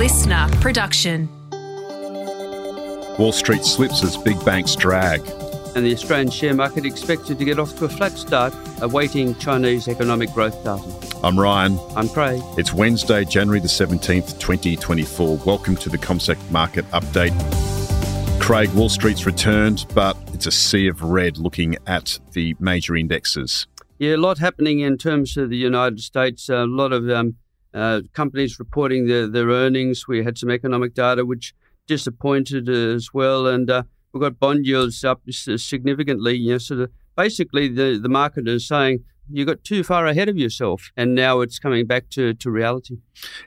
listener production. Wall Street slips as big banks drag. And the Australian share market expected to get off to a flat start, awaiting Chinese economic growth data. I'm Ryan. I'm Craig. It's Wednesday, January the 17th, 2024. Welcome to the ComSec Market Update. Craig, Wall Street's returned, but it's a sea of red looking at the major indexes. Yeah, a lot happening in terms of the United States. A lot of um, uh, companies reporting their, their earnings. We had some economic data which disappointed as well, and uh, we've got bond yields up significantly. You know, sort of basically the, the market is saying you got too far ahead of yourself, and now it's coming back to, to reality.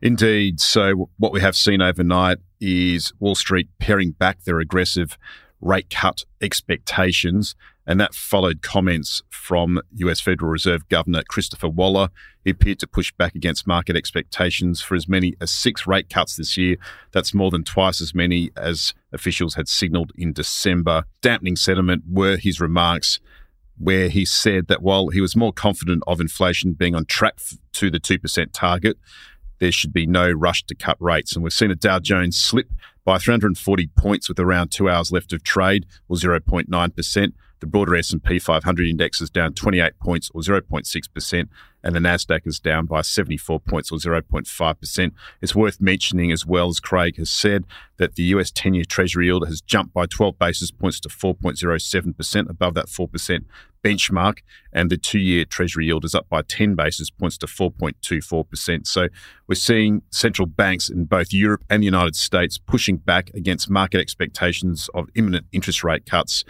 Indeed. So what we have seen overnight is Wall Street paring back their aggressive rate cut expectations and that followed comments from US Federal Reserve Governor Christopher Waller. He appeared to push back against market expectations for as many as six rate cuts this year. That's more than twice as many as officials had signalled in December. Dampening sentiment were his remarks where he said that while he was more confident of inflation being on track to the 2% target, there should be no rush to cut rates. And we've seen a Dow Jones slip by 340 points with around two hours left of trade, or 0.9%. The broader S&P 500 index is down 28 points or 0.6% and the Nasdaq is down by 74 points or 0.5%. It's worth mentioning as well as Craig has said that the US 10-year treasury yield has jumped by 12 basis points to 4.07% above that 4% benchmark and the 2-year treasury yield is up by 10 basis points to 4.24%. So we're seeing central banks in both Europe and the United States pushing back against market expectations of imminent interest rate cuts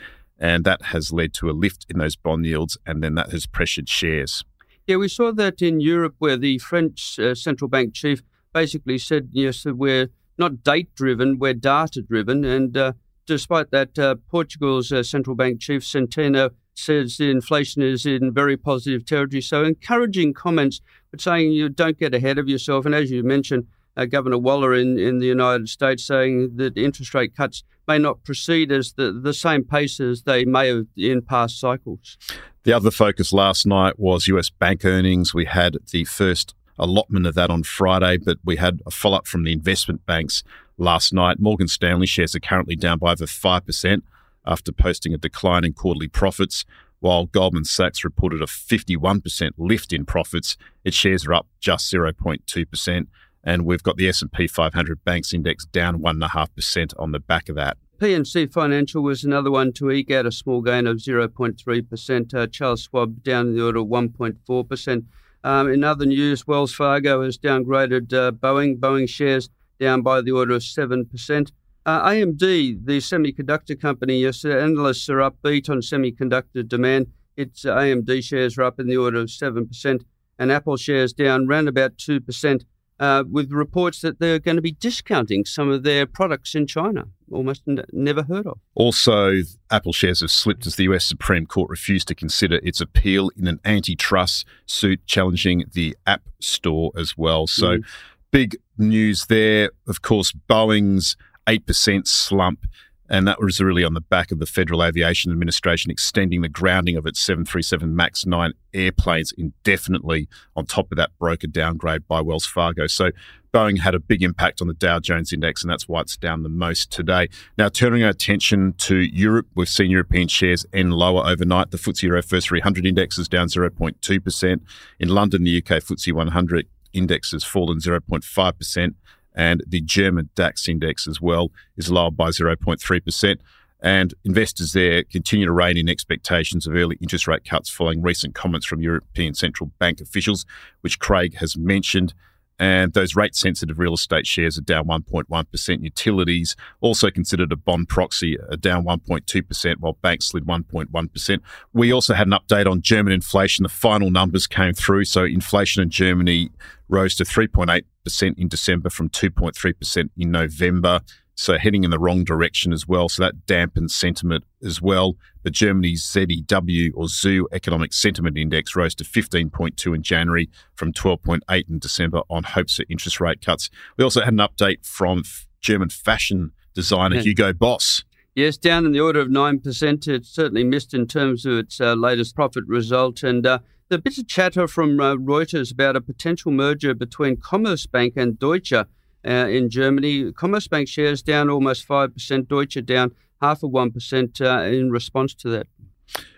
and that has led to a lift in those bond yields, and then that has pressured shares. Yeah, we saw that in Europe, where the French uh, central bank chief basically said, yes, we're not date driven, we're data driven. And uh, despite that, uh, Portugal's uh, central bank chief, Centeno, says the inflation is in very positive territory. So encouraging comments, but saying you don't get ahead of yourself. And as you mentioned, uh, Governor Waller in, in the United States saying that interest rate cuts may not proceed as the, the same pace as they may have in past cycles. The other focus last night was US bank earnings. We had the first allotment of that on Friday, but we had a follow up from the investment banks last night. Morgan Stanley shares are currently down by over 5% after posting a decline in quarterly profits. While Goldman Sachs reported a 51% lift in profits, its shares are up just 0.2% and we've got the S&P 500 Banks Index down 1.5% on the back of that. PNC Financial was another one to eke out a small gain of 0.3%. Uh, Charles Schwab down in the order of 1.4%. Um, in other news, Wells Fargo has downgraded uh, Boeing. Boeing shares down by the order of 7%. Uh, AMD, the semiconductor company, yes, analysts are upbeat on semiconductor demand. Its uh, AMD shares are up in the order of 7%, and Apple shares down around about 2% uh, with reports that they're going to be discounting some of their products in China. Almost n- never heard of. Also, Apple shares have slipped as the US Supreme Court refused to consider its appeal in an antitrust suit challenging the App Store as well. So, mm. big news there. Of course, Boeing's 8% slump and that was really on the back of the Federal Aviation Administration extending the grounding of its 737 MAX 9 airplanes indefinitely on top of that broker downgrade by Wells Fargo. So Boeing had a big impact on the Dow Jones index, and that's why it's down the most today. Now, turning our attention to Europe, we've seen European shares end lower overnight. The FTSE Euro First 300 index is down 0.2%. In London, the UK FTSE 100 index has fallen 0.5% and the German DAX index as well is lower by 0.3%. And investors there continue to rein in expectations of early interest rate cuts following recent comments from European Central Bank officials, which Craig has mentioned. And those rate sensitive real estate shares are down 1.1%. Utilities, also considered a bond proxy, are down 1.2%, while banks slid 1.1%. We also had an update on German inflation. The final numbers came through. So inflation in Germany rose to 3.8% in December from 2.3% in November. So heading in the wrong direction as well. So that dampens sentiment as well. But Germany's ZEW or ZEW Economic Sentiment Index rose to 15.2 in January from 12.8 in December on hopes of interest rate cuts. We also had an update from German fashion designer yeah. Hugo Boss. Yes, down in the order of 9%. It certainly missed in terms of its uh, latest profit result. And uh, a bit of chatter from uh, Reuters about a potential merger between Commerzbank and Deutsche uh, in Germany. Commerzbank shares down almost 5%, Deutsche down half of 1% uh, in response to that.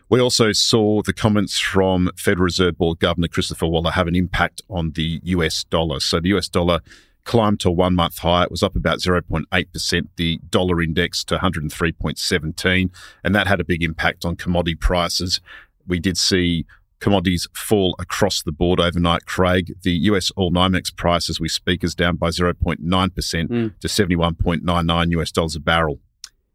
We also saw the comments from Federal Reserve Board Governor Christopher Waller have an impact on the US dollar. So the US dollar climbed to a one month high. It was up about 0.8%, the dollar index to 103.17, and that had a big impact on commodity prices. We did see commodities fall across the board overnight, Craig. The US All NYMEX price as we speak is down by 0.9% mm. to 71.99 US dollars a barrel.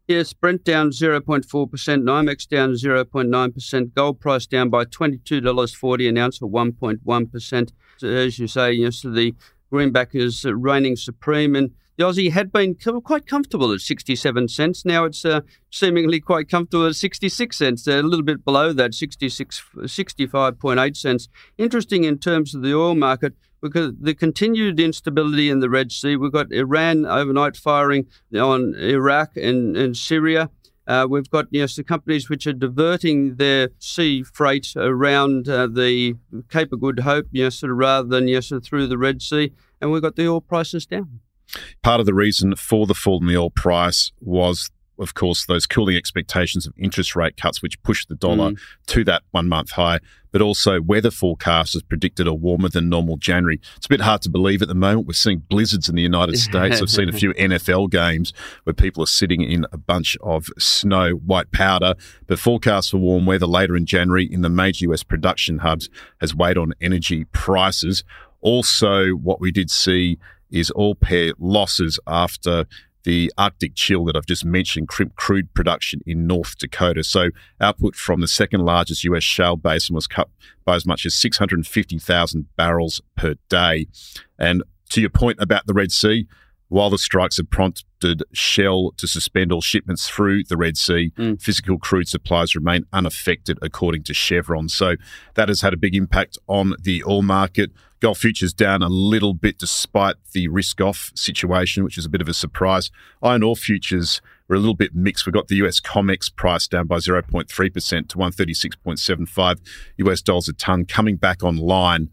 Yes, Brent down 0.4%, NYMEX down 0.9%, gold price down by $22.40 an ounce for 1.1%. As you say, yes, the greenback is reigning supreme, and the Aussie had been quite comfortable at 67 cents. Now it's uh, seemingly quite comfortable at 66 cents, a little bit below that, 66, 65.8 cents. Interesting in terms of the oil market because the continued instability in the Red Sea. We've got Iran overnight firing on Iraq and, and Syria. Uh, we've got yes, the companies which are diverting their sea freight around uh, the Cape of Good Hope, yes, rather than yes, through the Red Sea, and we've got the oil prices down. Part of the reason for the fall in the oil price was of course, those cooling expectations of interest rate cuts, which pushed the dollar mm. to that one month high, but also weather forecasts has predicted a warmer than normal January. It's a bit hard to believe at the moment. We're seeing blizzards in the United States. I've seen a few NFL games where people are sitting in a bunch of snow, white powder, but forecasts for warm weather later in January in the major US production hubs has weighed on energy prices. Also, what we did see is all pair losses after the Arctic chill that I've just mentioned crimped crude production in North Dakota. So output from the second largest US shale basin was cut by as much as 650,000 barrels per day. And to your point about the Red Sea, while the strikes have prompted Shell to suspend all shipments through the Red Sea, mm. physical crude supplies remain unaffected, according to Chevron. So that has had a big impact on the oil market. Gold futures down a little bit despite the risk off situation, which is a bit of a surprise. Iron ore futures were a little bit mixed. We got the US COMEX price down by 0.3% to 136.75 US dollars a ton, coming back online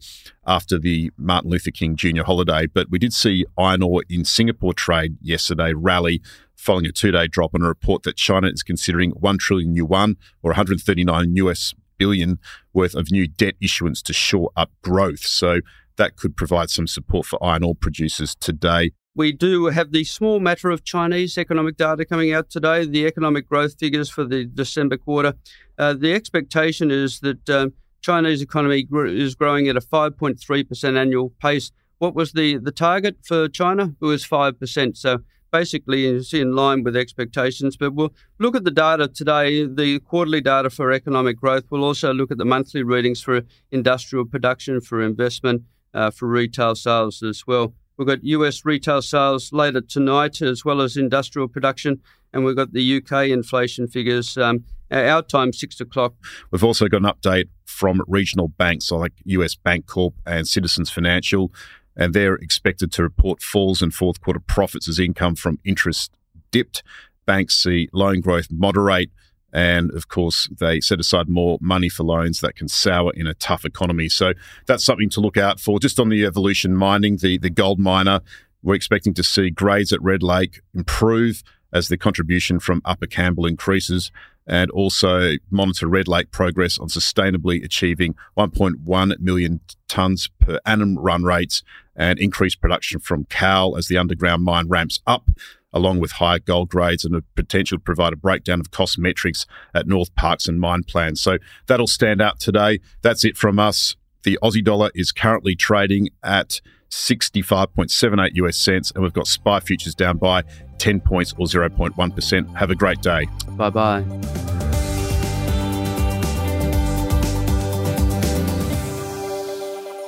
after the Martin Luther King Jr. holiday. But we did see iron ore in Singapore trade yesterday rally following a two day drop on a report that China is considering 1 trillion yuan or 139 US billion worth of new debt issuance to shore up growth. So that could provide some support for iron ore producers today. We do have the small matter of Chinese economic data coming out today, the economic growth figures for the December quarter. Uh, the expectation is that um, Chinese economy is growing at a 5.3% annual pace. What was the, the target for China? It was 5%. So basically is in line with expectations. But we'll look at the data today, the quarterly data for economic growth. We'll also look at the monthly readings for industrial production, for investment, uh, for retail sales as well. We've got US retail sales later tonight, as well as industrial production, and we've got the UK inflation figures. Um, our time, six o'clock. We've also got an update from regional banks like US Bancorp and Citizens Financial and they're expected to report falls in fourth quarter profits as income from interest dipped. Banks see loan growth moderate. And of course, they set aside more money for loans that can sour in a tough economy. So that's something to look out for. Just on the evolution mining, the, the gold miner, we're expecting to see grades at Red Lake improve as the contribution from Upper Campbell increases and also monitor Red Lake progress on sustainably achieving 1.1 million tonnes per annum run rates and increased production from Cowal as the underground mine ramps up, along with higher gold grades and the potential to provide a breakdown of cost metrics at Northparkes and mine plans. So that'll stand out today. That's it from us. The Aussie dollar is currently trading at 65.78 US cents, and we've got SPI futures down by 10 points or 0.1%. Have a great day. Bye bye.